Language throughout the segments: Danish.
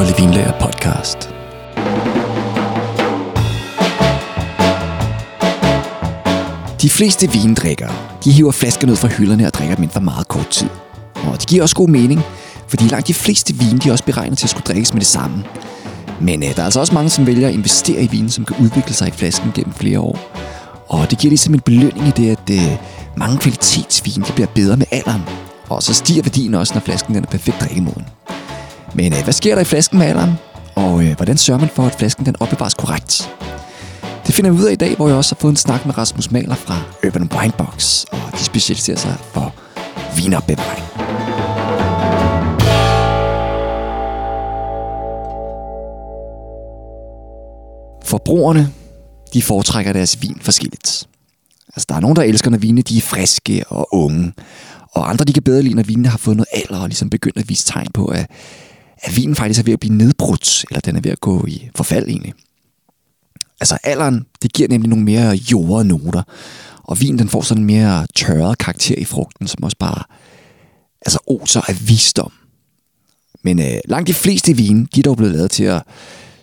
Kolde Vinlager podcast. De fleste vindrikkere, de hiver flaskerne ud fra hylderne og drikker dem inden for meget kort tid. Og det giver også god mening, fordi langt de fleste vin, de er også beregnet til at skulle drikkes med det samme. Men øh, der er altså også mange, som vælger at investere i vinen, som kan udvikle sig i flasken gennem flere år. Og det giver ligesom en belønning i det, at øh, mange kvalitetsvin de bliver bedre med alderen. Og så stiger værdien også, når flasken den er perfekt drikkemoden. Men øh, hvad sker der i flasken med alderen? Og øh, hvordan sørger man for, at flasken den opbevares korrekt? Det finder vi ud af i dag, hvor jeg også har fået en snak med Rasmus Maler fra Urban Winebox, og de specialiserer sig for vinopbevaring. Forbrugerne, de foretrækker deres vin forskelligt. Altså, der er nogen, der elsker, når vine de er friske og unge. Og andre, de kan bedre lide, når vinene har fået noget alder og ligesom begyndt at vise tegn på, at, at vinen faktisk er ved at blive nedbrudt, eller den er ved at gå i forfald egentlig. Altså alderen, det giver nemlig nogle mere jordede noter, og vinen den får sådan en mere tørret karakter i frugten, som også bare altså oser af visdom. Men øh, langt de fleste vine, de er dog blevet lavet til at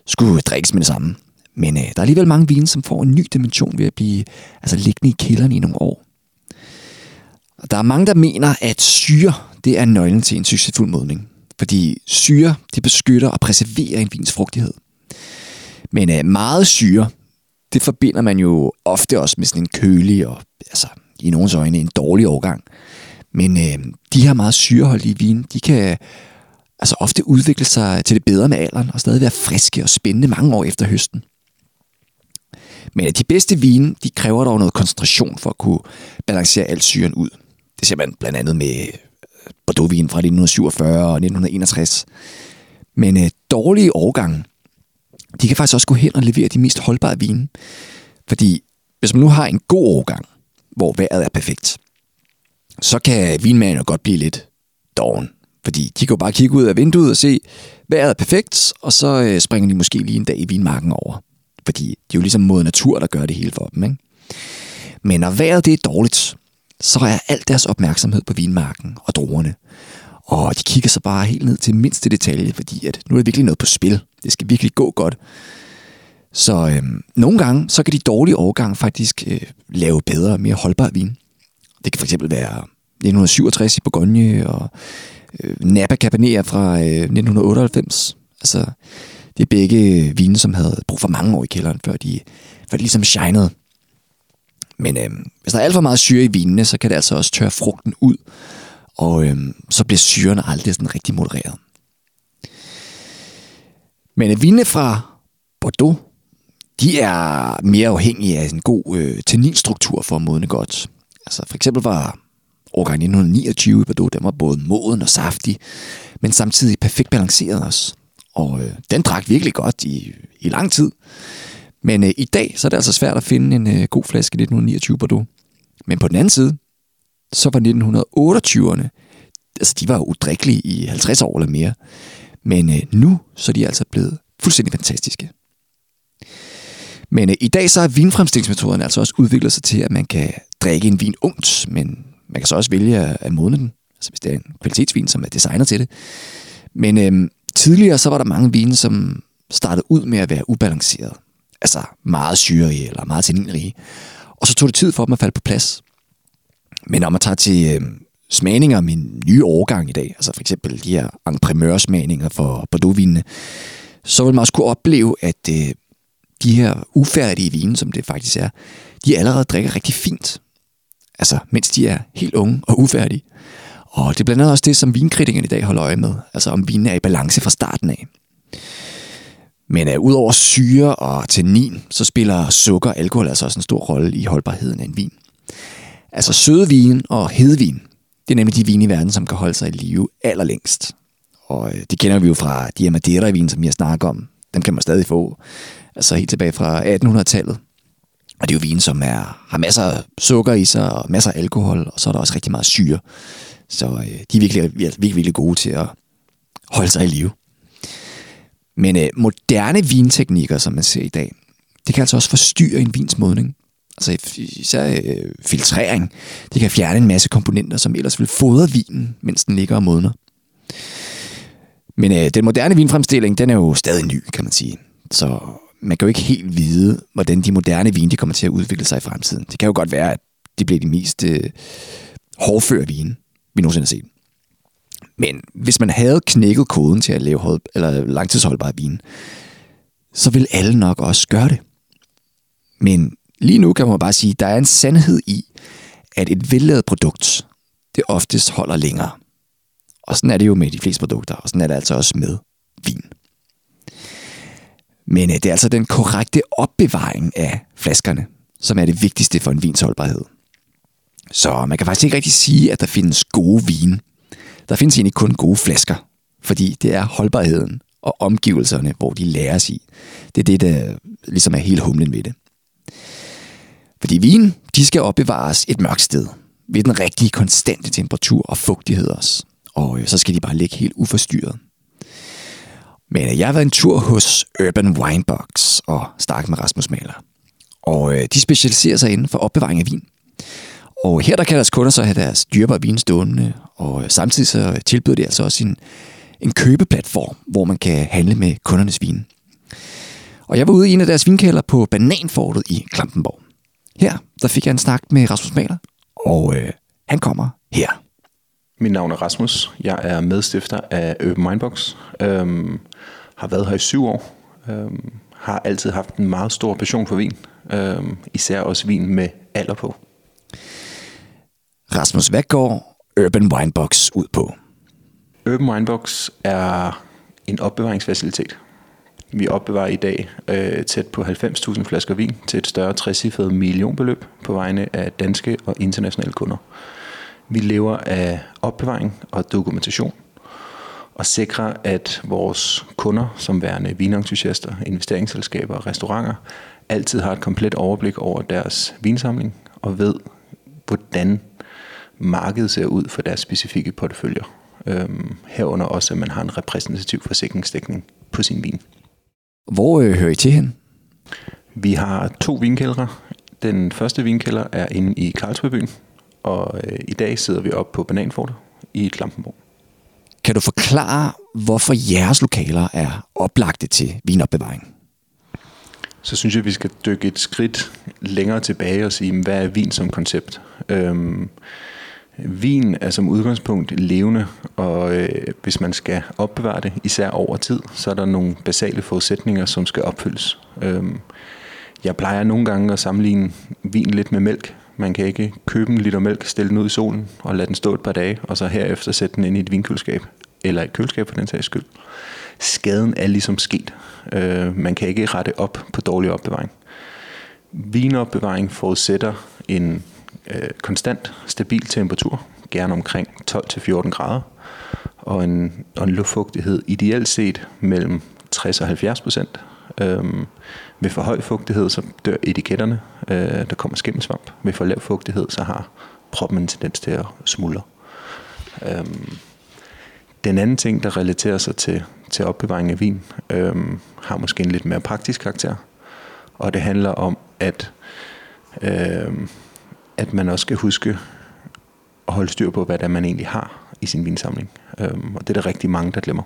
skulle drikkes med det samme. Men øh, der er alligevel mange vine, som får en ny dimension ved at blive altså, liggende i kælderen i nogle år. Og der er mange, der mener, at syre det er nøglen til en succesfuld modning. Fordi syre det beskytter og preserverer en vins frugtighed. Men øh, meget syre, det forbinder man jo ofte også med sådan en kølig og altså, i nogens øjne en dårlig årgang. Men øh, de her meget syreholdige vine, de kan altså ofte udvikle sig til det bedre med alderen og stadig være friske og spændende mange år efter høsten. Men øh, de bedste vine, de kræver dog noget koncentration for at kunne balancere al syren ud. Det ser man blandt andet med Bordeaux-vin fra 1947 og 1961. Men øh, dårlige årgange, de kan faktisk også gå hen og levere de mest holdbare vine. Fordi hvis man nu har en god årgang, hvor vejret er perfekt, så kan vinmanden jo godt blive lidt doven. Fordi de kan jo bare kigge ud af vinduet og se, vejret er perfekt, og så øh, springer de måske lige en dag i vinmarken over. Fordi det er jo ligesom mod natur, der gør det hele for dem. Ikke? Men når vejret det er dårligt, så er alt deres opmærksomhed på vinmarken og druerne. Og de kigger så bare helt ned til mindste detalje, fordi at nu er det virkelig noget på spil. Det skal virkelig gå godt. Så øh, nogle gange, så kan de dårlige årgang faktisk øh, lave bedre og mere holdbar vin. Det kan fx være 1967 i Bourgogne og øh, Napa Cabernet fra øh, 1998. Altså, det er begge vine, som havde brug for mange år i kælderen, før de, før de ligesom shinede. Men øh, hvis der er alt for meget syre i vinene, så kan det altså også tørre frugten ud, og øh, så bliver syren aldrig sådan rigtig modereret. Men øh, vinene fra Bordeaux, de er mere afhængige af en god øh, tanninstruktur for at modne godt. Altså for eksempel var årgang 1929 i Bordeaux, den var både moden og saftig, men samtidig perfekt balanceret også. Og øh, den drak virkelig godt i, i lang tid. Men øh, i dag, så er det altså svært at finde en øh, god flaske 1929 Bordeaux. Men på den anden side, så var 1928'erne, altså de var udrikkelige i 50 år eller mere. Men øh, nu, så er de altså blevet fuldstændig fantastiske. Men øh, i dag så er vinfremstillingsmetoderne altså også udviklet sig til, at man kan drikke en vin ungt, men man kan så også vælge at modne den, altså hvis det er en kvalitetsvin, som er designet til det. Men øh, tidligere så var der mange vine, som startede ud med at være ubalanceret. Altså meget syrige eller meget tanninrige. Og så tog det tid for dem at falde på plads. Men når man tager til øh, smagninger af min nye årgang i dag, altså for eksempel de her entreprenørsmagninger for Bordeaux-vinene, så vil man også kunne opleve, at øh, de her ufærdige vine, som det faktisk er, de allerede drikker rigtig fint. Altså, mens de er helt unge og ufærdige. Og det er blandt andet også det, som vinkritikerne i dag holder øje med. Altså om vinen er i balance fra starten af. Men uh, udover syre og tannin, så spiller sukker og alkohol altså også en stor rolle i holdbarheden af en vin. Altså søde vin og hedvin, det er nemlig de vine i verden, som kan holde sig i live allerlængst. Og uh, det kender vi jo fra de her Madeira-vin, som jeg snakker om. Dem kan man stadig få. Altså helt tilbage fra 1800-tallet. Og det er jo vin, som er, har masser af sukker i sig og masser af alkohol, og så er der også rigtig meget syre. Så øh, de er virkelig, virkelig, virkelig gode til at holde sig i live. Men øh, moderne vinteknikker, som man ser i dag, det kan altså også forstyrre en vins modning. Altså især øh, filtrering. Det kan fjerne en masse komponenter, som ellers vil fodre vinen, mens den ligger og modner. Men øh, den moderne vinfremstilling, den er jo stadig ny, kan man sige. Så man kan jo ikke helt vide, hvordan de moderne vine de kommer til at udvikle sig i fremtiden. Det kan jo godt være, at de bliver de mest øh, hårdføre vine, vi nogensinde har set. Men hvis man havde knækket koden til at lave hold, eller langtidsholdbar vin, så vil alle nok også gøre det. Men lige nu kan man bare sige, at der er en sandhed i, at et vellavet produkt, det oftest holder længere. Og sådan er det jo med de fleste produkter, og sådan er det altså også med vin. Men øh, det er altså den korrekte opbevaring af flaskerne, som er det vigtigste for en vins holdbarhed. Så man kan faktisk ikke rigtig sige, at der findes gode vine. Der findes egentlig kun gode flasker, fordi det er holdbarheden og omgivelserne, hvor de læres i. Det er det, der ligesom er helt humlen ved det. Fordi vin, de skal opbevares et mørkt sted, ved den rigtige konstante temperatur og fugtighed også. Og øh, så skal de bare ligge helt uforstyrret. Men øh, jeg har været en tur hos Urban Winebox og snakket med Rasmus Maler. Og øh, de specialiserer sig inden for opbevaring af vin. Og her der kan deres kunder så have deres dyrbare vin stående, og samtidig så tilbyder de altså også en, en købeplatform, hvor man kan handle med kundernes vin. Og jeg var ude i en af deres vinkælder på Bananfortet i Klampenborg. Her der fik jeg en snak med Rasmus Maler, og øh, han kommer her. Mit navn er Rasmus. Jeg er medstifter af Open Mindbox. Øhm, har været her i syv år. Øhm, har altid haft en meget stor passion for vin. Øhm, især også vin med alder på. Rasmus, hvad går Urban Winebox ud på? Urban Winebox er en opbevaringsfacilitet. Vi opbevarer i dag øh, tæt på 90.000 flasker vin til et større 60 millionbeløb på vegne af danske og internationale kunder. Vi lever af opbevaring og dokumentation og sikrer, at vores kunder, som værende vinentusiaster, investeringsselskaber og restauranter, altid har et komplet overblik over deres vinsamling og ved, hvordan markedet ser ud for deres specifikke porteføljer. Øhm, herunder også, at man har en repræsentativ forsikringsdækning på sin vin. Hvor øh, hører I til hen? Vi har to vinkældre. Den første vinkælder er inde i Karlsbybyen, og øh, i dag sidder vi oppe på Bananfortet i Klampenborg. Kan du forklare, hvorfor jeres lokaler er oplagte til vinopbevaring? Så synes jeg, at vi skal dykke et skridt længere tilbage og sige, hvad er vin som koncept? Øhm, Vin er som udgangspunkt levende, og øh, hvis man skal opbevare det, især over tid, så er der nogle basale forudsætninger, som skal opfyldes. Øhm, jeg plejer nogle gange at sammenligne vin lidt med mælk. Man kan ikke købe en liter mælk, stille den ud i solen og lade den stå et par dage, og så herefter sætte den ind i et vinkøleskab, eller et køleskab for den sags skyld. Skaden er ligesom sket. Øh, man kan ikke rette op på dårlig opbevaring. Vinopbevaring forudsætter en øh, konstant, stabil temperatur, gerne omkring 12-14 grader, og en, og en luftfugtighed ideelt set mellem 60 og 70 procent. Øhm, ved for høj fugtighed, så dør etiketterne, øh, der kommer skimmelsvamp. Ved for lav fugtighed, så har proppen en tendens til at smuldre. Øhm, den anden ting, der relaterer sig til, til opbevaring af vin, øhm, har måske en lidt mere praktisk karakter. Og det handler om, at øhm, at man også skal huske at holde styr på, hvad det er, man egentlig har i sin vinsamling. Øhm, og det er der rigtig mange, der glemmer.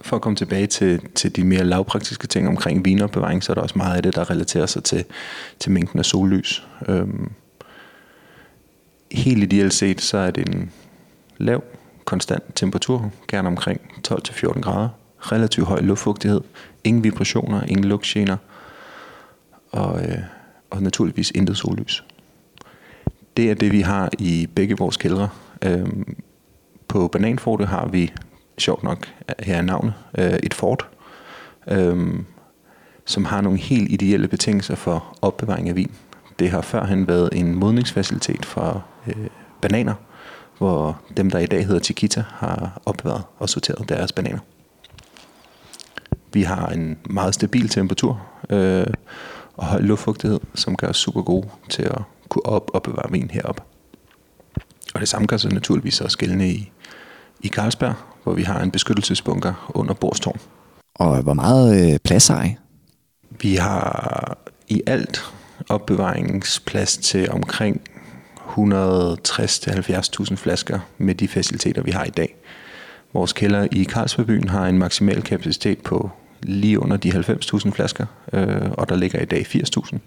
For at komme tilbage til, til de mere lavpraktiske ting omkring vinopbevaring, så er der også meget af det, der relaterer sig til, til mængden af sollys. Øhm, helt ideelt set, så er det en lav, konstant temperatur, gerne omkring 12-14 grader, relativt høj luftfugtighed, ingen vibrationer, ingen lugtgener, og, øh, og naturligvis intet sollys. Det er det, vi har i begge vores kældre. Øhm, på Bananfortet har vi, sjovt nok, her er navnet, øh, et fort, øhm, som har nogle helt ideelle betingelser for opbevaring af vin. Det har førhen været en modningsfacilitet for øh, bananer, hvor dem, der i dag hedder Chiquita, har opbevaret og sorteret deres bananer. Vi har en meget stabil temperatur øh, og høj luftfugtighed, som gør os super gode til at kunne op og bevare vin heroppe. Og det samme gør sig naturligvis også gældende i, i Carlsberg, hvor vi har en beskyttelsesbunker under Borstårn. Og hvor meget øh, plads har I? Vi har i alt opbevaringsplads til omkring 160-70.000 flasker med de faciliteter, vi har i dag. Vores kælder i Carlsbergbyen har en maksimal kapacitet på lige under de 90.000 flasker, øh, og der ligger i dag 80.000.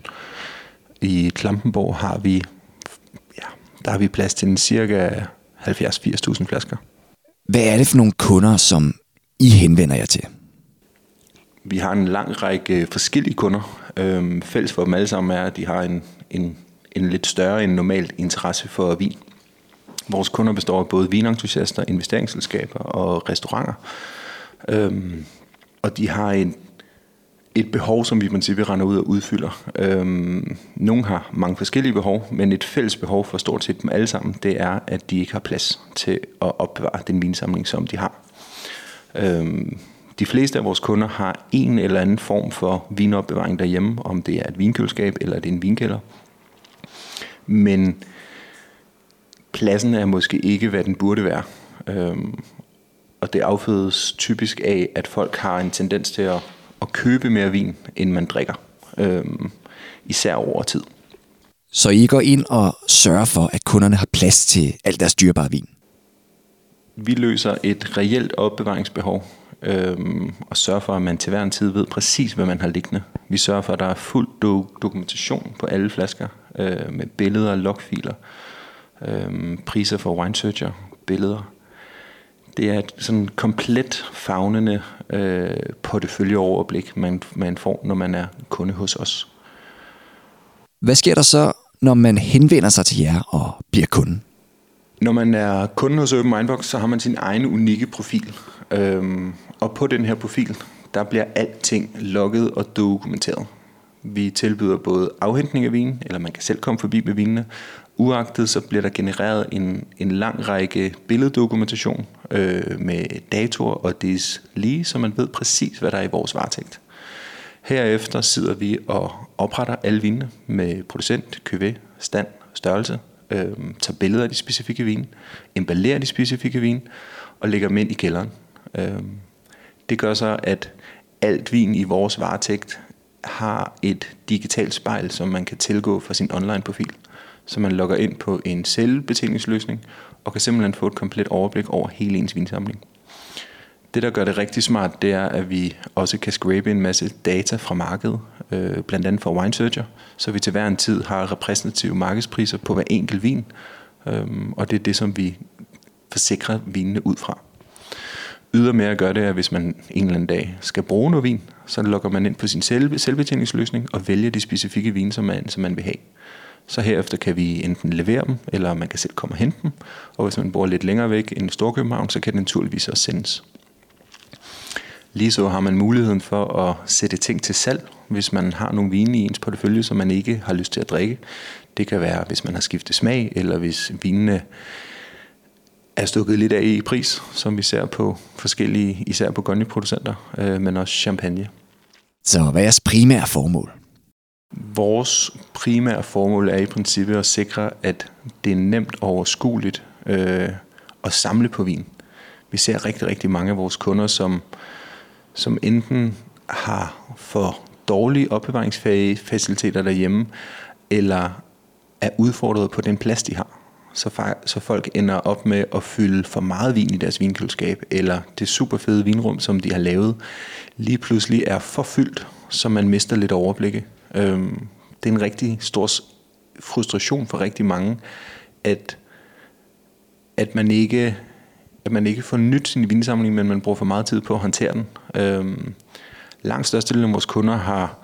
I Klampenborg har vi, ja, der har vi plads til en cirka 70-80.000 flasker. Hvad er det for nogle kunder, som I henvender jer til? Vi har en lang række forskellige kunder. Øhm, fælles for dem alle sammen er, at de har en, en, en lidt større end normalt interesse for vin. Vores kunder består af både vinentusiaster, investeringsselskaber og restauranter. Øhm, og de har en, et behov, som vi i princippet render ud og udfylder. Øhm, nogle har mange forskellige behov, men et fælles behov for stort set dem alle sammen, det er, at de ikke har plads til at opbevare den vinsamling, som de har. Øhm, de fleste af vores kunder har en eller anden form for vinopbevaring derhjemme, om det er et vinkøleskab eller det er en vinkælder. Men pladsen er måske ikke, hvad den burde være. Øhm, og det affødes typisk af, at folk har en tendens til at, at købe mere vin, end man drikker. Øhm, især over tid. Så I går ind og sørger for, at kunderne har plads til alt deres dyrbare vin? Vi løser et reelt opbevaringsbehov øhm, og sørger for, at man til hver en tid ved præcis, hvad man har liggende. Vi sørger for, at der er fuld do- dokumentation på alle flasker øh, med billeder og logfiler, øh, priser for wine searcher, billeder. Det er et sådan komplet fagnende øh, porteføljeoverblik, man, man får, når man er kunde hos os. Hvad sker der så, når man henvender sig til jer og bliver kunde? Når man er kunde hos Open Mindbox, så har man sin egen unikke profil. Øhm, og på den her profil, der bliver alting logget og dokumenteret. Vi tilbyder både afhentning af vin, eller man kan selv komme forbi med vinene. Uagtet så bliver der genereret en, en lang række billeddokumentation øh, med datoer og des lige, så man ved præcis, hvad der er i vores varetægt. Herefter sidder vi og opretter alle vinene med producent, køve, stand, størrelse, øh, tager billeder af de specifikke vine, emballerer de specifikke vine og lægger dem ind i kælderen. Øh, det gør så, at alt vin i vores varetægt har et digitalt spejl, som man kan tilgå fra sin online-profil. Så man logger ind på en selvbetjeningsløsning og kan simpelthen få et komplet overblik over hele ens vinsamling. Det, der gør det rigtig smart, det er, at vi også kan scrape en masse data fra markedet, øh, blandt andet fra Wine Searcher, så vi til hver en tid har repræsentative markedspriser på hver enkelt vin, øh, og det er det, som vi forsikrer vinene ud fra. Ydermere gør det, at hvis man en eller anden dag skal bruge noget vin, så logger man ind på sin selv, selvbetjeningsløsning og vælger de specifikke vine, som man, som man vil have. Så herefter kan vi enten levere dem, eller man kan selv komme og hente dem. Og hvis man bor lidt længere væk end Storkøbenhavn, så kan det naturligvis også sendes. Lige så har man muligheden for at sætte ting til salg, hvis man har nogle vine i ens portefølje, som man ikke har lyst til at drikke. Det kan være, hvis man har skiftet smag, eller hvis vinene er stukket lidt af i pris, som vi ser på forskellige, især på producenter, øh, men også champagne. Så hvad er jeres primære formål? Vores primære formål er i princippet at sikre, at det er nemt og overskueligt øh, at samle på vin. Vi ser rigtig, rigtig mange af vores kunder, som, som enten har for dårlige opbevaringsfaciliteter derhjemme, eller er udfordret på den plads, de har så, så folk ender op med at fylde for meget vin i deres vinkøleskab, eller det super fede vinrum, som de har lavet, lige pludselig er for fyldt, så man mister lidt overblikket. Øhm, det er en rigtig stor frustration for rigtig mange, at, at man ikke at man ikke får nyt sin vinsamling, men man bruger for meget tid på at håndtere den. Øhm, langt størstedelen af vores kunder har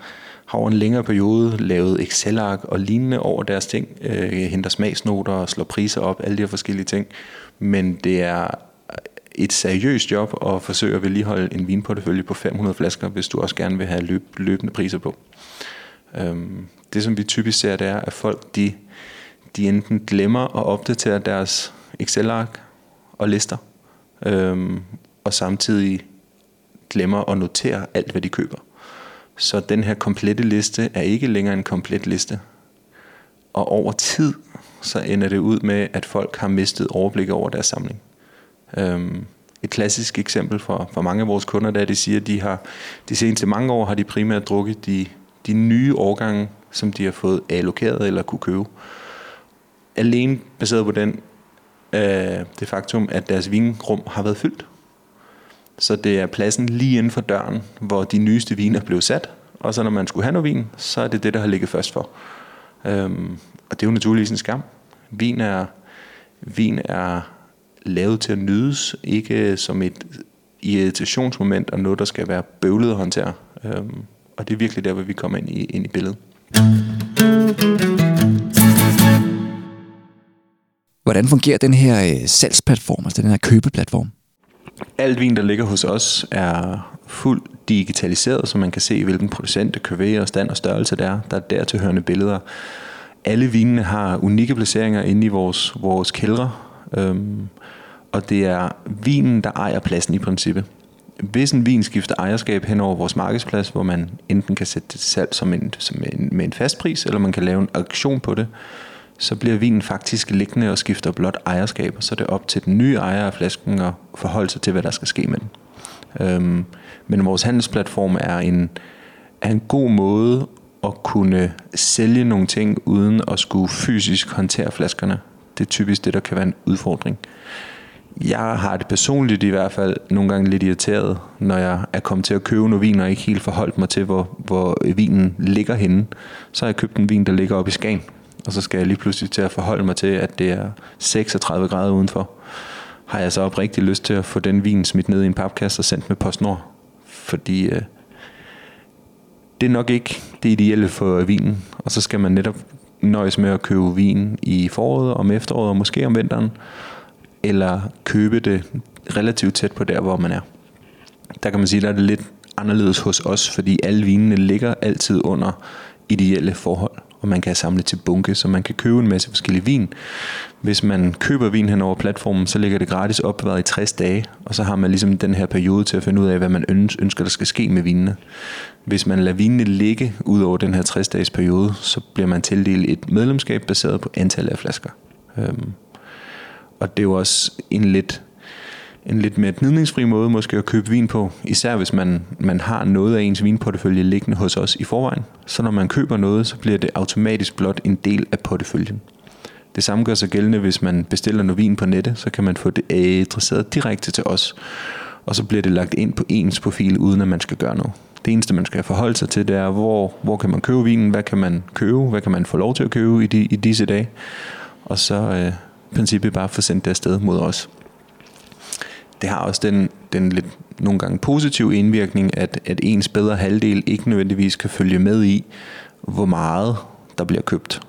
har over en længere periode lavet Excel-ark og lignende over deres ting, øh, henter smagsnoter og slår priser op, alle de her forskellige ting. Men det er et seriøst job at forsøge at vedligeholde en vinportefølje på 500 flasker, hvis du også gerne vil have løb, løbende priser på. Øhm, det som vi typisk ser, det er, at folk de, de enten glemmer at opdatere deres Excel-ark og lister, øhm, og samtidig glemmer at notere alt, hvad de køber. Så den her komplette liste er ikke længere en komplet liste. Og over tid, så ender det ud med, at folk har mistet overblik over deres samling. Øhm, et klassisk eksempel for, for mange af vores kunder, der de siger, at de har de seneste mange år har de primært drukket de, de nye årgange, som de har fået allokeret eller kunne købe. Alene baseret på den, øh, det faktum, at deres vinrum har været fyldt. Så det er pladsen lige inden for døren, hvor de nyeste viner blev sat. Og så når man skulle have noget vin, så er det det, der har ligget først for. Øhm, og det er jo naturligvis en skam. Vin er, vin er lavet til at nydes, ikke som et irritationsmoment og noget, der skal være bøvlet at håndtere. Øhm, og det er virkelig der, hvor vi kommer ind i, ind i billedet. Hvordan fungerer den her øh, salgsplatform, altså den her købeplatform? Alt vin, der ligger hos os, er fuldt digitaliseret, så man kan se, hvilken producent, købe og stand og størrelse det er. Der er dertilhørende billeder. Alle vinene har unikke placeringer inde i vores, vores kældre, øhm, og det er vinen, der ejer pladsen i princippet. Hvis en vin skifter ejerskab hen over vores markedsplads, hvor man enten kan sætte det til salg som en, som en, med en fast pris, eller man kan lave en auktion på det, så bliver vinen faktisk liggende og skifter blot ejerskab, så er det op til den nye ejer af flasken at forholde sig til, hvad der skal ske med den. Øhm, men vores handelsplatform er en, er en god måde at kunne sælge nogle ting, uden at skulle fysisk håndtere flaskerne. Det er typisk det, der kan være en udfordring. Jeg har det personligt i hvert fald nogle gange lidt irriteret, når jeg er kommet til at købe noget vin, og ikke helt forholdt mig til, hvor, hvor vinen ligger henne. Så har jeg købt en vin, der ligger oppe i Skagen, og så skal jeg lige pludselig til at forholde mig til, at det er 36 grader udenfor. Har jeg så oprigtig lyst til at få den vin smidt ned i en papkasse og sendt med PostNord? Fordi øh, det er nok ikke det ideelle for vinen, og så skal man netop nøjes med at købe vin i foråret, om efteråret og måske om vinteren, eller købe det relativt tæt på der, hvor man er. Der kan man sige, at er det lidt anderledes hos os, fordi alle vinene ligger altid under ideelle forhold og man kan samle til bunke, så man kan købe en masse forskellige vin. Hvis man køber vin hen over platformen, så ligger det gratis opbevaret i 60 dage, og så har man ligesom den her periode til at finde ud af, hvad man ønsker, der skal ske med vinene. Hvis man lader vinene ligge ud over den her 60 dages periode, så bliver man tildelt et medlemskab baseret på antallet af flasker. Øhm, og det er jo også en lidt en lidt mere gnidningsfri måde måske at købe vin på, især hvis man, man har noget af ens vinportefølje liggende hos os i forvejen. Så når man køber noget, så bliver det automatisk blot en del af porteføljen. Det samme gør sig gældende, hvis man bestiller noget vin på nettet, så kan man få det adresseret direkte til os, og så bliver det lagt ind på ens profil, uden at man skal gøre noget. Det eneste, man skal forholde sig til, det er, hvor, hvor kan man købe vinen, hvad kan man købe, hvad kan man få lov til at købe i, de, i disse dage, og så øh, princippet bare få sendt det afsted mod os det har også den, den lidt nogle gange positive indvirkning, at, at ens bedre halvdel ikke nødvendigvis kan følge med i, hvor meget der bliver købt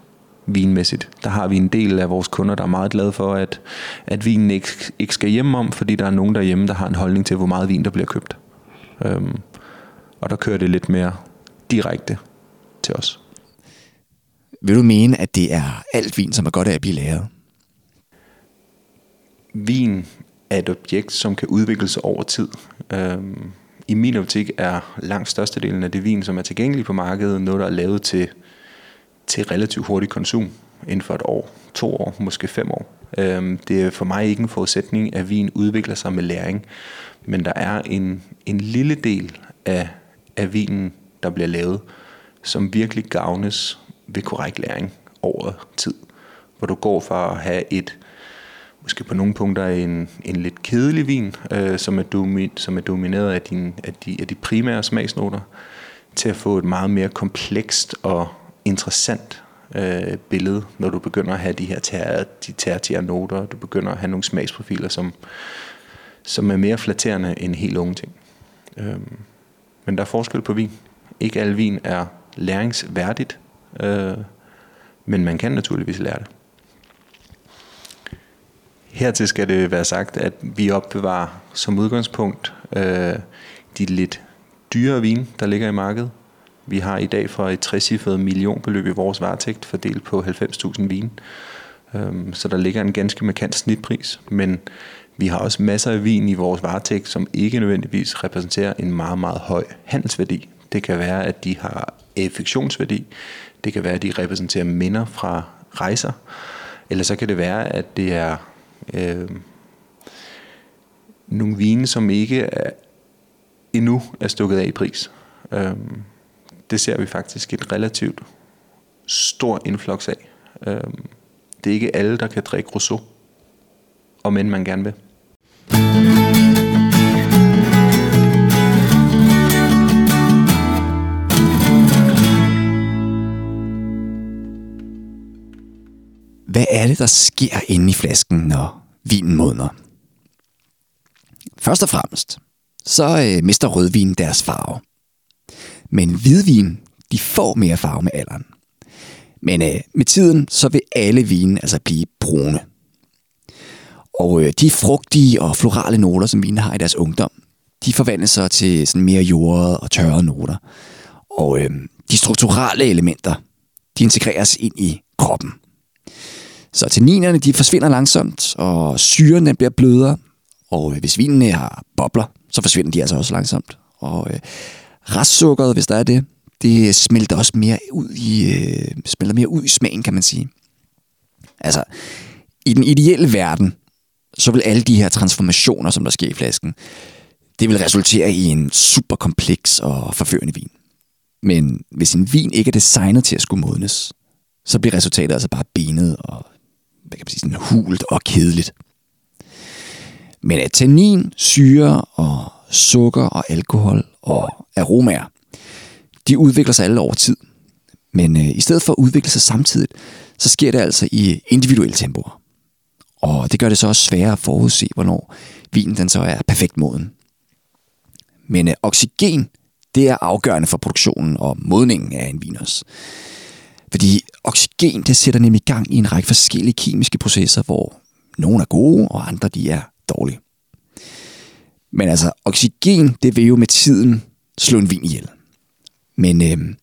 vinmæssigt. Der har vi en del af vores kunder, der er meget glade for, at, at vinen ikke, ikke skal hjem om, fordi der er nogen derhjemme, der har en holdning til, hvor meget vin der bliver købt. Øhm, og der kører det lidt mere direkte til os. Vil du mene, at det er alt vin, som er godt af at blive lavet? Vin er et objekt, som kan udvikle sig over tid. Øhm, I min optik er langt størstedelen af det vin, som er tilgængelig på markedet, noget, der er lavet til, til relativt hurtig konsum inden for et år, to år, måske fem år. Øhm, det er for mig ikke en forudsætning, at vin udvikler sig med læring, men der er en, en lille del af, af vinen, der bliver lavet, som virkelig gavnes ved korrekt læring over tid. Hvor du går fra at have et måske på nogle punkter en, en lidt kedelig vin, øh, som, er domi, som er domineret af, din, af, de, af de primære smagsnoter, til at få et meget mere komplekst og interessant øh, billede, når du begynder at have de her ter, de tertiære noter, du begynder at have nogle smagsprofiler, som, som er mere flatterende end helt unge ting. Øh, men der er forskel på vin. Ikke al vin er læringsværdigt, øh, men man kan naturligvis lære det. Hertil skal det være sagt, at vi opbevarer som udgangspunkt øh, de lidt dyre vin, der ligger i markedet. Vi har i dag for et trecifret millionbeløb i vores varetægt fordelt på 90.000 vin. Øh, så der ligger en ganske markant snitpris, men vi har også masser af vin i vores varetægt, som ikke nødvendigvis repræsenterer en meget, meget høj handelsværdi. Det kan være, at de har affektionsværdi. Det kan være, at de repræsenterer minder fra rejser. Eller så kan det være, at det er øh, nogle vine, som ikke er, endnu er stukket af i pris. Øh, det ser vi faktisk et relativt stor influx af. Øh, det er ikke alle, der kan drikke Rousseau, om end man gerne vil. Er det, der sker inde i flasken, når vinen modner? Først og fremmest, så øh, mister rødvin deres farve. Men hvidvin, de får mere farve med alderen. Men øh, med tiden, så vil alle vinen altså blive brune. Og øh, de frugtige og florale noter, som vinen har i deres ungdom, de forvandles så til sådan mere jordede og tørre noter. Og øh, de strukturelle elementer, de integreres ind i kroppen. Så tanninerne de forsvinder langsomt, og syren den bliver blødere. Og øh, hvis vinen har bobler, så forsvinder de altså også langsomt. Og øh, restsukkeret, hvis der er det, det smelter også mere ud i, øh, smelter mere ud i smagen, kan man sige. Altså, i den ideelle verden, så vil alle de her transformationer, som der sker i flasken, det vil resultere i en super kompleks og forførende vin. Men hvis en vin ikke er designet til at skulle modnes, så bliver resultatet altså bare benet og hvad kan man sige, sådan hult og kedeligt. Men at tannin, syre og sukker og alkohol og aromaer, de udvikler sig alle over tid. Men øh, i stedet for at udvikle sig samtidigt, så sker det altså i individuelle tempoer. Og det gør det så også sværere at forudse, hvornår vinen den så er perfekt moden. Men øh, oxygen, det er afgørende for produktionen og modningen af en vin også. Fordi oxygen, det sætter nemlig gang i en række forskellige kemiske processer, hvor nogle er gode, og andre de er dårlige. Men altså, oxygen, det vil jo med tiden slå en vin ihjel. Men øh,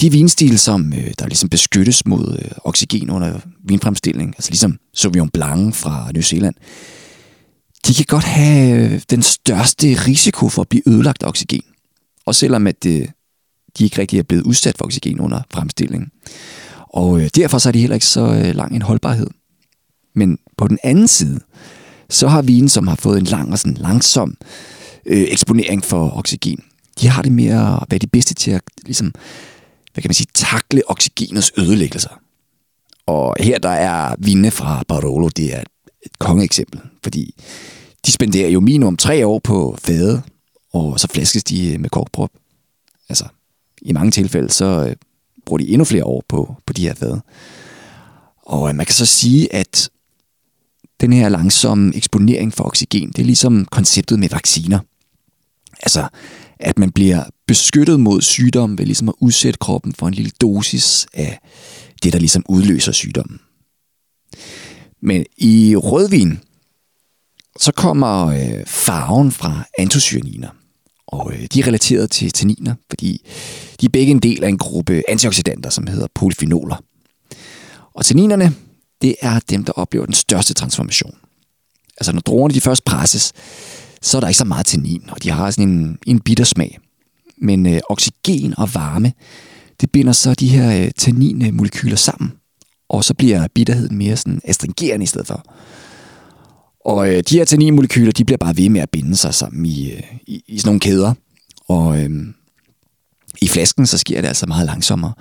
de vinstil, som øh, der ligesom beskyttes mod øh, oxygen under vinfremstilling, altså ligesom Sauvignon Blanc fra New Zealand, de kan godt have øh, den største risiko for at blive ødelagt af oxygen. Og selvom at det, de ikke rigtig er blevet udsat for oxygen under fremstillingen. Og øh, derfor så er de heller ikke så øh, lang en holdbarhed. Men på den anden side, så har vinen, som har fået en lang og sådan langsom øh, eksponering for oxygen, de har det mere at være de bedste til at ligesom, hvad kan man sige, takle oxygenets ødelæggelser. Og her der er vinde fra Barolo, det er et kongeeksempel, fordi de spenderer jo minimum tre år på fade, og så flaskes de med korkprop. Altså, i mange tilfælde, så øh, bruger de endnu flere år på, på de her fade. Og øh, man kan så sige, at den her langsomme eksponering for oxygen, det er ligesom konceptet med vacciner. Altså, at man bliver beskyttet mod sygdom ved ligesom at udsætte kroppen for en lille dosis af det, der ligesom udløser sygdommen. Men i rødvin, så kommer øh, farven fra antocyaniner. Og øh, de er relateret til tanniner, fordi de er begge en del af en gruppe antioxidanter, som hedder polyfenoler. Og tanninerne, det er dem, der oplever den største transformation. Altså når druerne de først presses, så er der ikke så meget tannin, og de har sådan en, en bitter smag. Men øh, oxygen og varme, det binder så de her øh, tanninmolekyler sammen, og så bliver bitterheden mere sådan astringerende i stedet for. Og øh, de her tanninmolekyler, de bliver bare ved med at binde sig sammen i, øh, i, i sådan nogle kæder. Og øh, i flasken, så sker det altså meget langsommere.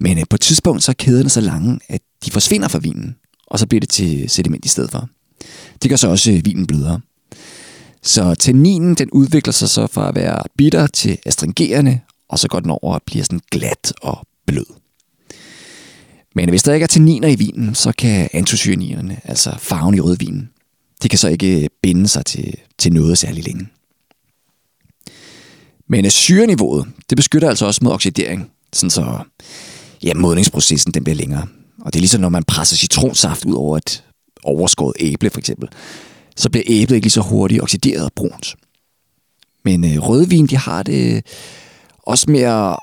Men øh, på et tidspunkt, så er kæderne så lange, at de forsvinder fra vinen, og så bliver det til sediment i stedet for. Det gør så også øh, vinen blødere. Så tanninen, den udvikler sig så fra at være bitter til astringerende, og så går den over og bliver sådan glat og blød. Men hvis der ikke er tanniner i vinen, så kan antocyaninerne, altså farven i rødvinen, de kan så ikke øh, binde sig til, til noget særlig længe. Men øh, syreniveauet, det beskytter altså også mod oxidering, sådan så ja, modningsprocessen den bliver længere. Og det er ligesom når man presser citronsaft ud over et overskåret æble for eksempel, så bliver æblet ikke lige så hurtigt oxideret og brunt. Men øh, rødvin, de har det øh, også med at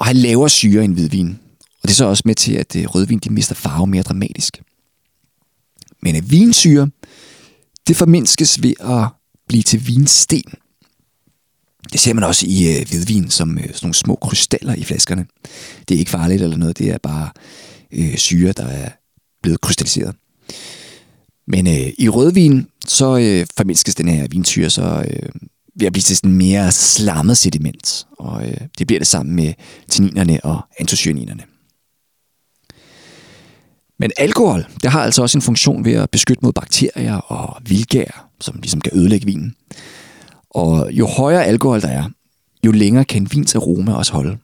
have lavere syre end hvidvin. Og det er så også med til, at øh, rødvin de mister farve mere dramatisk. Men øh, vinsyre, det formindskes ved at blive til vinsten. Det ser man også i øh, hvidvin som øh, sådan nogle små krystaller i flaskerne. Det er ikke farligt eller noget, det er bare øh, syre, der er blevet krystalliseret. Men øh, i rødvin, så øh, formindskes den her vinsyre så øh, ved at blive til sådan mere slammet sediment. Og øh, det bliver det sammen med tanninerne og antocyaninerne. Men alkohol, det har altså også en funktion ved at beskytte mod bakterier og vildgær, som ligesom kan ødelægge vinen. Og jo højere alkohol der er, jo længere kan vins aroma også holde.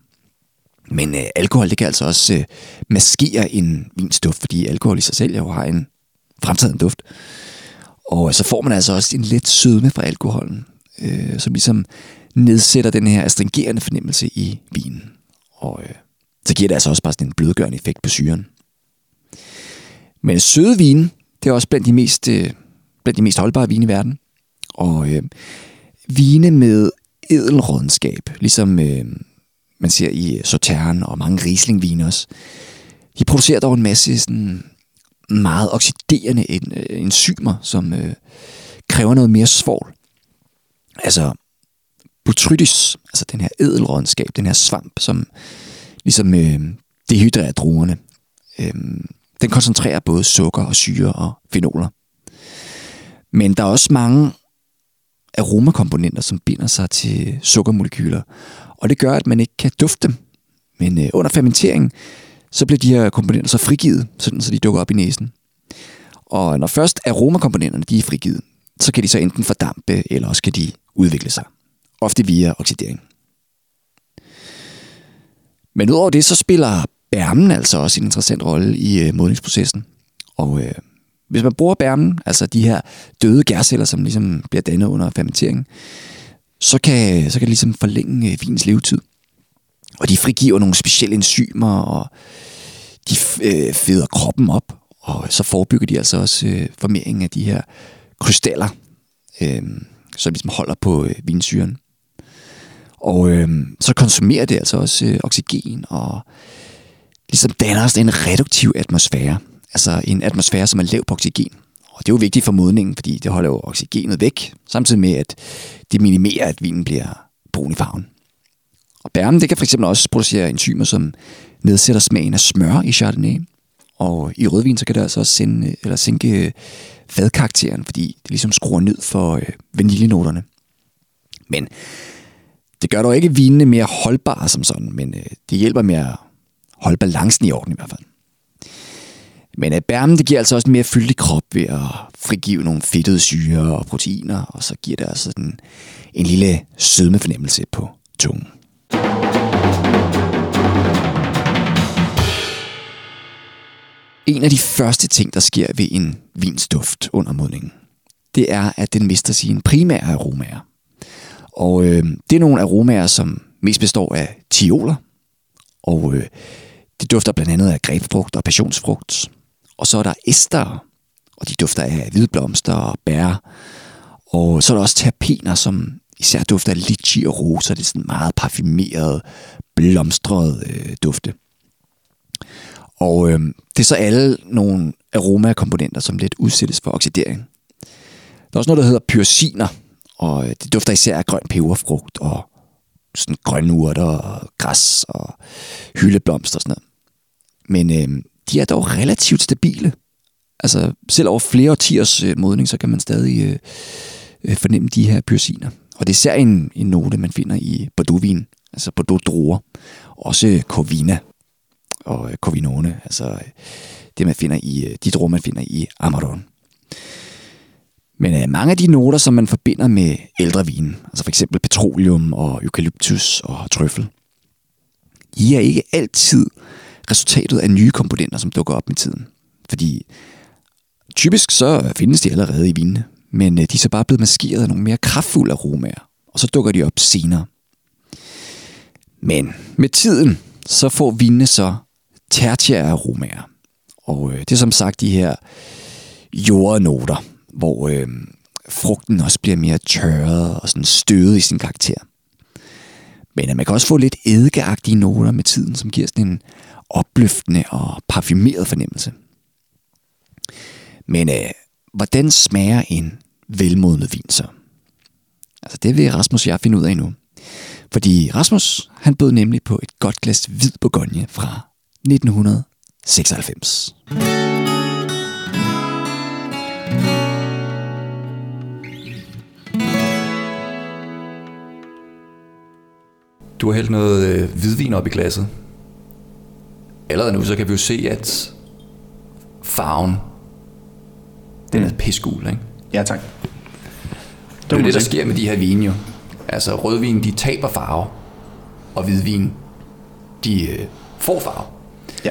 Men øh, alkohol, det kan altså også øh, maskere en vinsduft, fordi alkohol i sig selv jo har en fremtiden duft. Og så får man altså også en let sødme fra alkoholen, øh, som ligesom nedsætter den her astringerende fornemmelse i vinen. Og øh, så giver det altså også bare sådan en blødgørende effekt på syren. Men søde vine, det er også blandt de mest, øh, blandt de mest holdbare vine i verden. Og øh, vine med edelrådenskab, ligesom øh, man ser i øh, Sauternes og mange riesling også, de producerer dog en masse sådan meget oxiderende øh, enzymer, som øh, kræver noget mere svovl. Altså botrytis, altså den her edelrådenskab, den her svamp, som ligesom øh, dehydrerer druerne. Øh, den koncentrerer både sukker og syre og fenoler. Men der er også mange aromakomponenter, som binder sig til sukkermolekyler, og det gør, at man ikke kan dufte dem. Men øh, under fermentering, så bliver de her komponenter så frigivet, sådan så de dukker op i næsen. Og når først aromakomponenterne de er frigivet, så kan de så enten fordampe, eller også kan de udvikle sig. Ofte via oxidering. Men udover det, så spiller bærmen altså også en interessant rolle i øh, modningsprocessen. Og øh, hvis man bruger bærmen, altså de her døde gærceller, som ligesom bliver dannet under fermenteringen, så kan, så kan det ligesom forlænge øh, vinens levetid. Og de frigiver nogle specielle enzymer, og de øh, feder kroppen op, og så forebygger de altså også øh, formeringen af de her krystaller, øh, som ligesom holder på øh, vinsyren. Og øh, så konsumerer det altså også øh, oxygen, og ligesom danner os en reduktiv atmosfære. Altså en atmosfære, som er lav på oxygen. Og det er jo vigtigt for modningen, fordi det holder jo oxygenet væk, samtidig med, at det minimerer, at vinen bliver brun i farven. Og bærmen, det kan fx også producere enzymer, som nedsætter smagen af smør i Chardonnay. Og i rødvin, så kan det altså også sende, eller sænke øh, fadkarakteren, fordi det ligesom skruer ned for øh, vaniljenoterne. Men det gør dog ikke vinene mere holdbare som sådan, men øh, det hjælper med at holde balancen i orden i hvert fald. Men at bærmen, det giver altså også en mere fyldig krop ved at frigive nogle fedtede syre og proteiner, og så giver det altså den, en lille sødmefornemmelse på tungen. En af de første ting, der sker ved en vinsduft under modningen, det er, at den mister sine primære aromaer. Og øh, det er nogle aromaer, som mest består af tioler, og øh, det dufter blandt andet af grebfrugt og passionsfrugt. Og så er der ester, og de dufter af hvidblomster og bær. Og så er der også terpener, som især dufter af litchi og roser. Det er sådan meget parfumeret, blomstret øh, dufte. Og øh, det er så alle nogle aromakomponenter, som lidt udsættes for oxidering. Der er også noget, der hedder pyrsiner, og øh, det dufter især af grøn peberfrugt og sådan grønne urter og græs og hyldeblomster og sådan noget. Men øh, de er dog relativt stabile. Altså selv over flere årtiers øh, modning, så kan man stadig øh, øh fornemme de her pyrsiner. Og det er især en, en note, man finder i Bordeaux-vin, altså Bordeaux-druer. Også Corvina og øh, Corvinone, altså øh, det man finder i, øh, de druer, man finder i Amarone. Men øh, mange af de noter, som man forbinder med ældre vin, altså for eksempel petroleum og eukalyptus og trøffel, de er ikke altid resultatet af nye komponenter, som dukker op med tiden. Fordi typisk så findes de allerede i vinene, men øh, de er så bare blevet maskeret af nogle mere kraftfulde aromaer, og så dukker de op senere. Men med tiden, så får vinene så tertiære aromaer. Og øh, det er som sagt de her jordnoter, hvor øh, frugten også bliver mere tørret og sådan støvet i sin karakter. Men øh, man kan også få lidt eddikeagtige noter med tiden, som giver sådan en opløftende og parfumeret fornemmelse. Men øh, hvordan smager en velmodnet vin så? Altså det vil Rasmus og jeg finde ud af nu. Fordi Rasmus, han bød nemlig på et godt glas hvid Bourgogne fra 1996. Du har hældt noget øh, hvidvin op i glasset. Allerede nu, så kan vi jo se, at farven, den er mm. pissegul, ikke? Ja, tak. Det er jo det, der sker med de her vine jo. Altså rødvin, de taber farve, og hvidvin, de øh, får farve. Ja.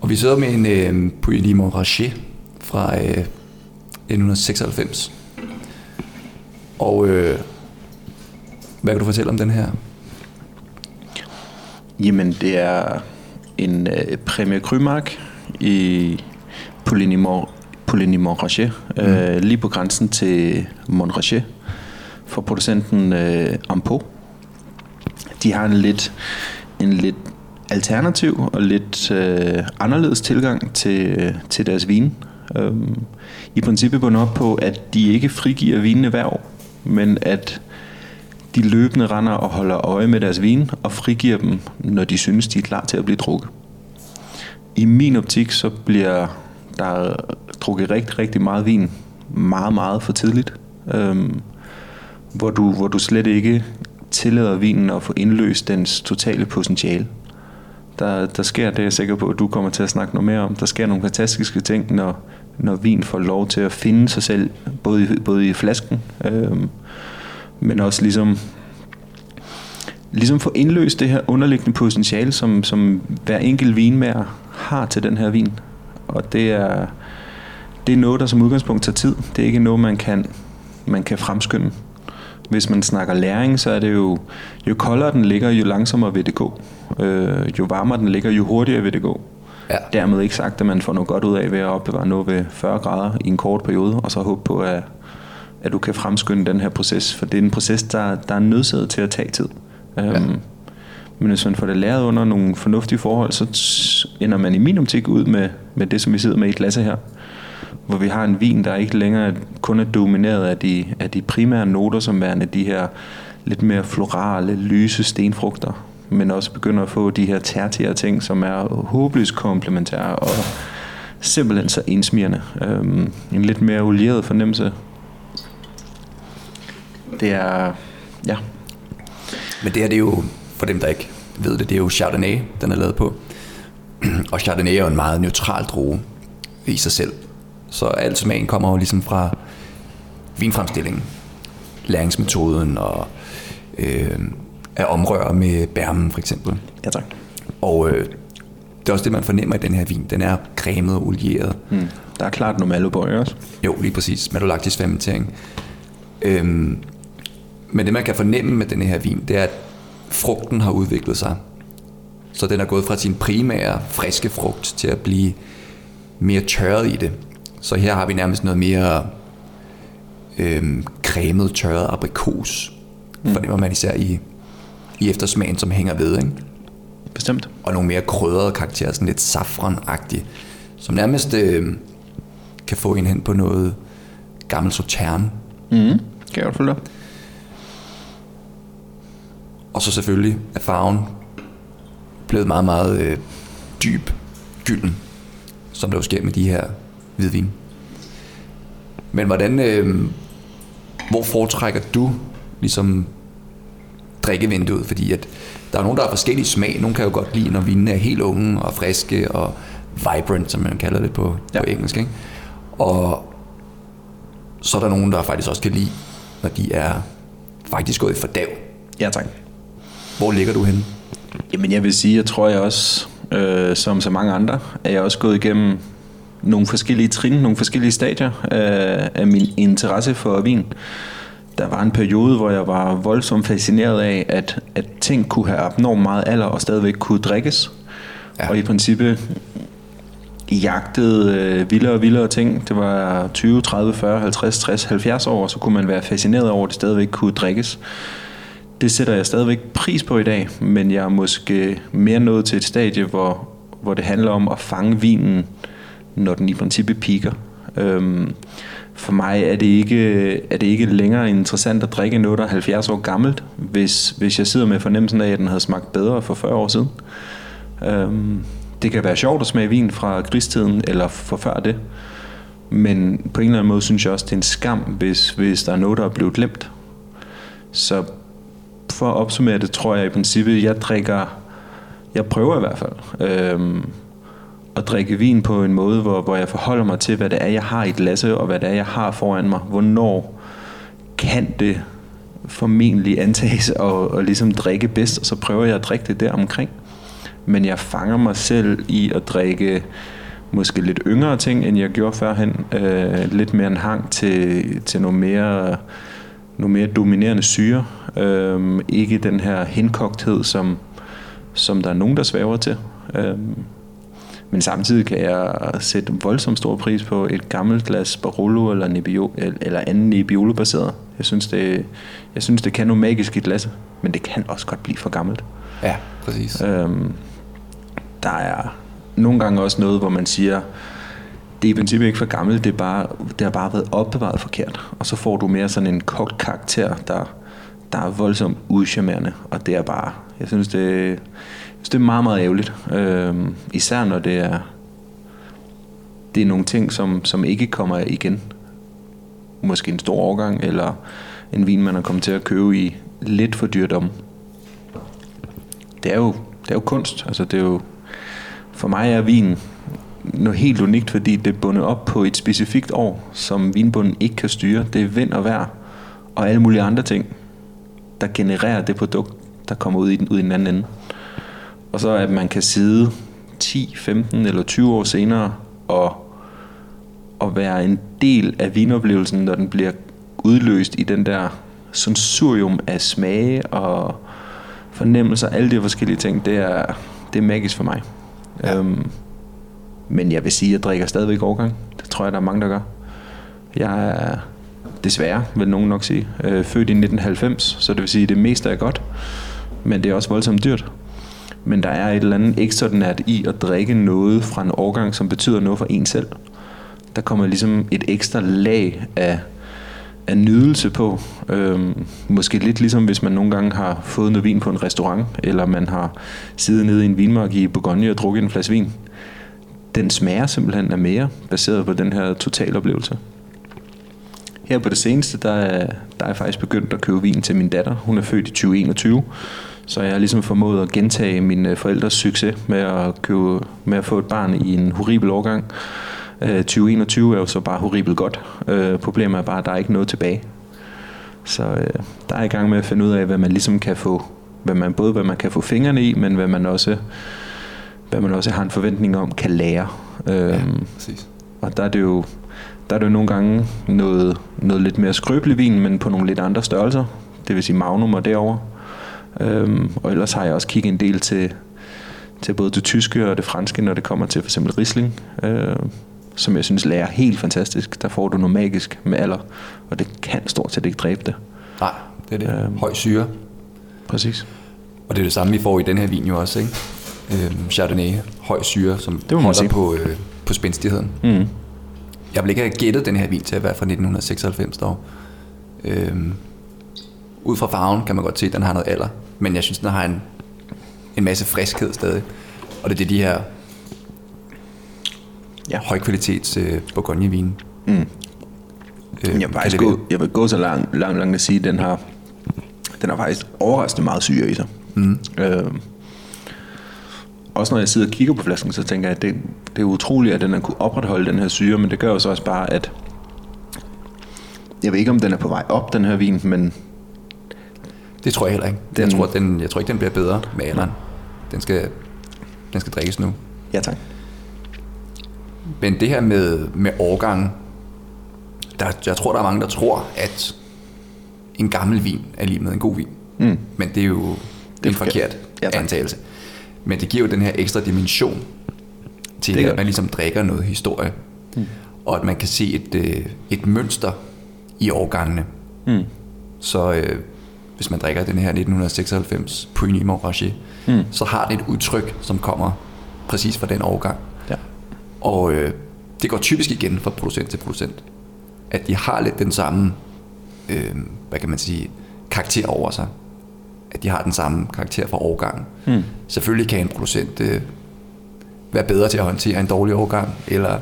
Og vi sidder med en øh, Puigny Montrachet fra øh, 1996. Og øh, hvad kan du fortælle om den her? Jamen, det er en øh, Premier Crymark i Pouligny Montrachet, mm. øh, lige på grænsen til Montrachet, for producenten øh, Ampo. De har en lidt, en lidt alternativ og lidt øh, anderledes tilgang til, til deres vin. Øhm, I princippet bundet op på, at de ikke frigiver vinene hver år, men at de løbende render og holder øje med deres vin og frigiver dem, når de synes, de er klar til at blive drukket. I min optik, så bliver der drukket rigtig, rigtig meget vin meget, meget for tidligt. Øhm, hvor, du, hvor du slet ikke tillader vinen at få indløst dens totale potentiale. Der, der sker, det er jeg sikker på, at du kommer til at snakke noget mere om, der sker nogle fantastiske ting, når, når vin får lov til at finde sig selv, både i, både i flasken, øhm, men også ligesom ligesom få indløst det her underliggende potentiale, som, som hver enkelt vinmager har til den her vin. Og det er, det er noget, der som udgangspunkt tager tid. Det er ikke noget, man kan, man kan fremskynde. Hvis man snakker læring, så er det jo, jo koldere den ligger, jo langsommere vil det gå. Øh, jo varmere den ligger, jo hurtigere vil det gå. Ja. Dermed ikke sagt, at man får noget godt ud af ved at opbevare noget ved 40 grader i en kort periode, og så håbe på, at, at du kan fremskynde den her proces. For det er en proces, der, der er nødsaget til at tage tid. Ja. Øhm, men hvis man får det læret under nogle fornuftige forhold, så ender man i min optik ud med, med det, som vi sidder med i glasset her. Hvor vi har en vin, der ikke længere kun er domineret af de, af de primære noter, som værende de her lidt mere florale, lyse stenfrugter, men også begynder at få de her tertiære ting, som er håbløst komplementære og simpelthen så ensmirrende. Øhm, en lidt mere olieret fornemmelse. Det er, ja. Men det her, det er jo, for dem der ikke ved det, det er jo Chardonnay, den er lavet på. Og Chardonnay er jo en meget neutral druge i sig selv. Så alt smagen kommer jo ligesom fra vinfremstillingen, læringsmetoden og øh, at omrøre med bærmen for eksempel. Ja tak. Og øh, det er også det, man fornemmer i den her vin. Den er cremet og olieret. Mm. Der er klart noget malobøj også. Jo, lige præcis. Malolaktisk fermentering. Øhm, men det, man kan fornemme med den her vin, det er, at frugten har udviklet sig. Så den er gået fra sin primære friske frugt til at blive mere tørret i det. Så her har vi nærmest noget mere øhm, cremet, tørret aprikos. Mm. Fornemmer man især i, i eftersmagen, som hænger ved. Ikke? Bestemt. Og nogle mere krydrede karakterer, sådan lidt safran som nærmest øh, kan få en hen på noget gammelt sauterne. Mm. Kan jeg godt følge Og så selvfølgelig er farven blevet meget, meget øh, dyb, gylden, som der jo sker med de her hvidvin. Men hvordan, øh, hvor foretrækker du ligesom drikkevinduet? Fordi at der er nogen, der har forskellige smag. Nogle kan jo godt lide, når vinene er helt unge og friske og vibrant, som man kalder det på, ja. på engelsk. Ikke? Og så er der nogen, der faktisk også kan lide, når de er faktisk gået i fordav. Ja, tak. Hvor ligger du henne? Jamen jeg vil sige, jeg tror jeg også, øh, som så mange andre, er jeg også gået igennem nogle forskellige trin, nogle forskellige stadier af, af min interesse for vin. Der var en periode, hvor jeg var voldsomt fascineret af, at, at ting kunne have abnormt meget alder og stadigvæk kunne drikkes. Ja. Og i princippet jagtede øh, vildere og vildere ting. Det var 20, 30, 40, 50, 60, 70 år, så kunne man være fascineret over, at det stadigvæk kunne drikkes. Det sætter jeg stadigvæk pris på i dag, men jeg er måske mere nået til et stadie, hvor, hvor det handler om at fange vinen, når den i princippet piker. Øhm, for mig er det, ikke, er det ikke længere interessant at drikke noget, der er 70 år gammelt, hvis, hvis jeg sidder med fornemmelsen af, at den havde smagt bedre for 40 år siden. Øhm, det kan være sjovt at smage vin fra krigstiden, eller for før det. Men på en eller anden måde synes jeg også, det er en skam, hvis, hvis der er noget, der er blevet glemt. Så for at opsummere det, tror jeg i princippet, jeg drikker, jeg prøver i hvert fald, øhm, at drikke vin på en måde, hvor, hvor jeg forholder mig til, hvad det er, jeg har i glasset, og hvad det er, jeg har foran mig. Hvornår kan det formentlig antages at, at ligesom drikke bedst, og så prøver jeg at drikke det der omkring. Men jeg fanger mig selv i at drikke måske lidt yngre ting, end jeg gjorde førhen. Øh, lidt mere en hang til, til nogle mere nogle mere dominerende syre. Øh, ikke den her henkogthed, som, som der er nogen, der svæver til. Øh, men samtidig kan jeg sætte voldsomt stor pris på et gammelt glas Barolo eller, Nebbiolo, eller anden Nebbiolo baseret. Jeg synes, det, jeg synes, det kan noget magisk i glasset, men det kan også godt blive for gammelt. Ja, præcis. Øhm, der er nogle gange også noget, hvor man siger, det er i princippet ikke for gammelt, det, er bare, det har bare været opbevaret forkert. Og så får du mere sådan en kogt karakter, der, der er voldsomt udcharmerende. Og det er bare, jeg synes, det, jeg synes, det er meget, meget ærgerligt. Øhm, især når det er, det er nogle ting, som, som ikke kommer igen. Måske en stor overgang, eller en vin, man har kommet til at købe i lidt for dyrt om. Det er jo, det er jo kunst. Altså, det er jo, for mig er vin noget helt unikt, fordi det er bundet op på et specifikt år, som vinbunden ikke kan styre. Det er vind og vejr og alle mulige andre ting, der genererer det produkt, der kommer ud i den, ud i den anden ende. Og så at man kan sidde 10, 15 eller 20 år senere og, og være en del af vinoplevelsen, når den bliver udløst i den der sensorium af smage og fornemmelser, alle de forskellige ting, det er, det er magisk for mig. Ja. Øhm, men jeg vil sige, at jeg drikker stadigvæk overgang. Det tror jeg, der er mange, der gør. Jeg er desværre, vil nogen nok sige, øh, født i 1990, så det vil sige, at det meste er godt. Men det er også voldsomt dyrt. Men der er et eller andet ekstraordinært i at drikke noget fra en årgang, som betyder noget for en selv. Der kommer ligesom et ekstra lag af, af nydelse på. Øhm, måske lidt ligesom hvis man nogle gange har fået noget vin på en restaurant, eller man har siddet nede i en vinmark i Bourgogne og drukket en flaske vin den smager simpelthen af mere, baseret på den her totaloplevelse. Her på det seneste, der er, der er jeg faktisk begyndt at købe vin til min datter. Hun er født i 2021, så jeg har ligesom formået at gentage mine øh, forældres succes med at, købe, med at få et barn i en horribel årgang. Øh, 2021 er jo så bare horribelt godt. Øh, problemet er bare, at der er ikke noget tilbage. Så øh, der er i gang med at finde ud af, hvad man ligesom kan få, hvad man, både hvad man kan få fingrene i, men hvad man også hvad man også har en forventning om, kan lære. Øhm, ja, præcis. Og der er det jo der er det jo nogle gange noget, noget lidt mere skrøbelig vin, men på nogle lidt andre størrelser. Det vil sige Magnum og derovre. Øhm, og ellers har jeg også kigget en del til, til både det tyske og det franske, når det kommer til for eksempel Riesling, øh, som jeg synes lærer helt fantastisk. Der får du noget magisk med alder, og det kan stort set ikke dræbe det. Nej, det er det. Øhm, Høj syre. Præcis. Og det er det samme, vi får i den her vin jo også, ikke? Øh, Chardonnay, høj syre, som det må man holder på, øh, på spændstigheden. Mm. Jeg vil ikke have gættet den her vin til at være fra 1996 dog. Øh, ud fra farven kan man godt se, at den har noget alder, men jeg synes, den har en, en masse friskhed stadig. Og det er det, de her ja. højkvalitets øh, Bourgogne-vin. Mm. Øh, jeg, vil faktisk gå, jeg vil gå så langt, langt, langt at sige, at den har, den har faktisk overraskende meget syre i sig. Mm. Øh, også når jeg sidder og kigger på flasken, så tænker jeg, at det, det er utroligt, at den har kunne opretholde den her syre, men det gør jo så også bare, at jeg ved ikke, om den er på vej op, den her vin, men... Det tror jeg heller ikke. Den, jeg, tror, den, jeg tror ikke, den bliver bedre med alderen. Den skal, den skal drikkes nu. Ja, tak. Men det her med, med årgangen, der, jeg tror, der er mange, der tror, at en gammel vin er lige med en god vin. Mm. Men det er jo det er en forkert ja, antagelse. Men det giver jo den her ekstra dimension til, det at man ligesom drikker noget historie. Mm. Og at man kan se et, øh, et mønster i årgangene. Mm. Så øh, hvis man drikker den her 1996 Puigny Montrachet, mm. så har det et udtryk, som kommer præcis fra den årgang. Ja. Og øh, det går typisk igen fra producent til producent. At de har lidt den samme, øh, hvad kan man sige, karakter over sig at de har den samme karakter for årgangen. Hmm. Selvfølgelig kan en producent øh, være bedre til at håndtere en dårlig årgang, eller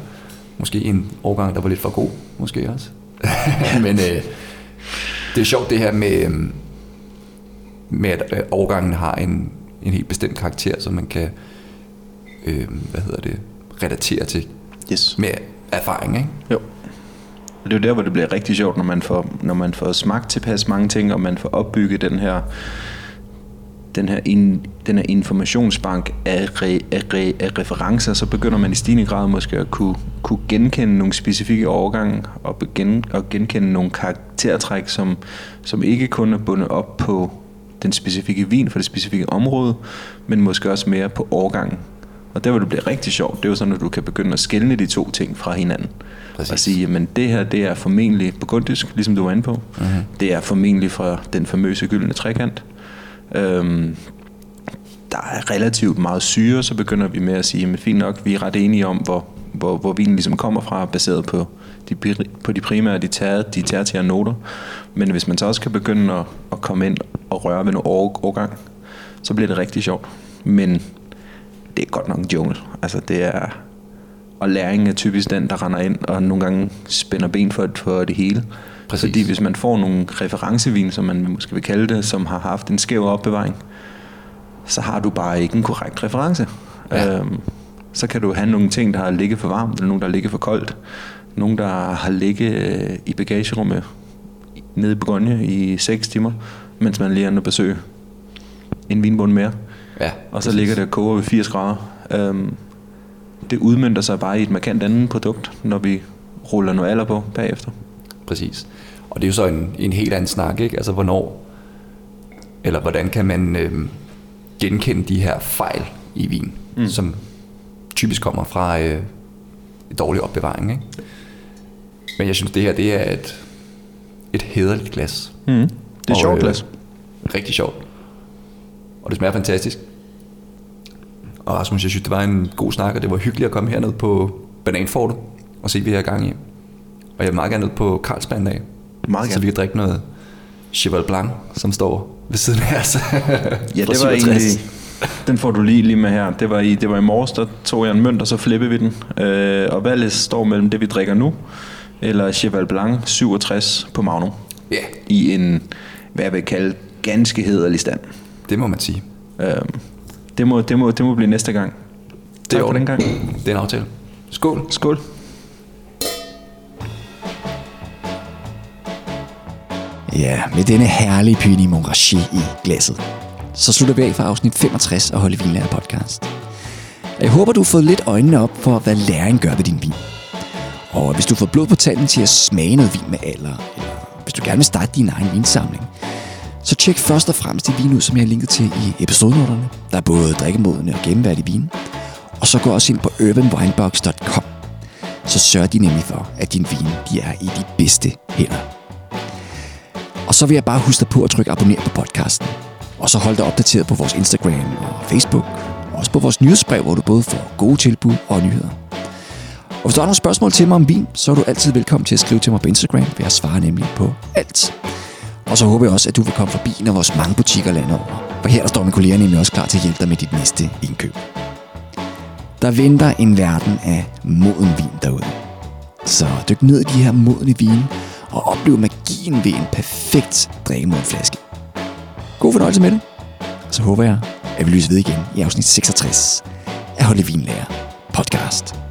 måske en årgang, der var lidt for god, måske også. Men øh, det er sjovt det her med, øh, med at øh, årgangen har en, en helt bestemt karakter, som man kan øh, hvad hedder det, relatere til yes. med erfaring. Ikke? Jo. Og det er jo der, hvor det bliver rigtig sjovt, når man får, når man får smagt tilpas mange ting, og man får opbygget den her den her, in, den her informationsbank af, re, af, re, af referencer, så begynder man i stigende grad måske at kunne, kunne genkende nogle specifikke overgange og, gen, og genkende nogle karaktertræk, som, som ikke kun er bundet op på den specifikke vin for det specifikke område, men måske også mere på årgangen. Og der vil det blive rigtig sjovt. Det er jo sådan, at du kan begynde at skelne de to ting fra hinanden. Præcis. Og sige, men det her, det er formentlig burgundisk, ligesom du var inde på. Uh-huh. Det er formentlig fra den famøse gyldne trekant. Øhm, der er relativt meget syre, så begynder vi med at sige, men fint nok, vi er ret enige om, hvor, hvor, hvor vinen ligesom kommer fra, baseret på de, på de primære, de, tager, de tertiære noter. Men hvis man så også kan begynde at, at komme ind og røre ved nogle årgang, så bliver det rigtig sjovt. Men det er godt nok en jungle. Altså det er, og læringen er typisk den, der render ind og nogle gange spænder ben for, for det hele. Præcis. Fordi hvis man får nogle referencevin, som man måske vil kalde det, som har haft en skæv opbevaring, så har du bare ikke en korrekt reference. Ja. Øhm, så kan du have nogle ting, der har ligget for varmt, eller nogle, der har ligget for koldt. Nogle, der har ligget øh, i bagagerummet nede i Bourgogne i 6 timer, mens man lige er at besøge en vinbund mere. Ja, og så ligger det og koger ved 80 grader. Øhm, det udmyndter sig bare i et markant andet produkt, når vi ruller noget alder på bagefter. Præcis. Og det er jo så en, en helt anden snak, ikke? Altså hvornår, eller hvordan kan man øh, genkende de her fejl i vin, mm. som typisk kommer fra øh, dårlig opbevaring, ikke? Men jeg synes, det her det er et, et hederligt glas. Mm. Det er et sjovt øh, glas. Rigtig sjovt. Og det smager fantastisk. Og Rasmus, jeg synes, det var en god snak, og det var hyggeligt at komme herned på Bananfortet og se, hvad jeg er gang i. Og jeg vil meget gerne ned på Carlsberg en dag. Meget gerne. Så vi kan drikke noget Cheval Blanc, som står ved siden af os. ja, det var egentlig... Den får du lige, lige med her. Det var, i, det var i morges, der tog jeg en mønt, og så flippede vi den. Øh, og valget står mellem det, vi drikker nu, eller Cheval Blanc 67 på Magnum. Ja. Yeah. I en, hvad jeg vil kalde, ganske hederlig stand. Det må man sige. Øh, det, må, det, må, det må blive næste gang. Det er for den gang. Det er en aftale. Skål. Skål. Ja, med denne herlige Puny Montrachet i glasset. Så slutter vi af for afsnit 65 af Holde Vinlærer podcast. Jeg håber, du har fået lidt øjnene op for, hvad læring gør ved din vin. Og hvis du får blod på tanden til at smage noget vin med alder, eller hvis du gerne vil starte din egen vinsamling, så tjek først og fremmest de vin ud, som jeg har linket til i episodenoterne. Der er både drikkemodende og gennemværdige vin. Og så gå også ind på urbanwinebox.com. Så sørg de nemlig for, at din vin de er i de bedste hænder. Så vil jeg bare huske dig på at trykke abonner på podcasten. Og så hold dig opdateret på vores Instagram og Facebook. Og også på vores nyhedsbrev, hvor du både får gode tilbud og nyheder. Og hvis du har nogle spørgsmål til mig om vin, så er du altid velkommen til at skrive til mig på Instagram, for jeg svarer nemlig på alt. Og så håber jeg også, at du vil komme forbi en af vores mange butikker landet over. For her der står min kolleger nemlig også klar til at hjælpe dig med dit næste indkøb. Der venter en verden af moden vin derude. Så dyk ned i de her modne vine og opleve magien ved en perfekt flaske. God fornøjelse med det. Så håber jeg, at vi lyser ved igen i afsnit 66 af Holde Vinlærer podcast.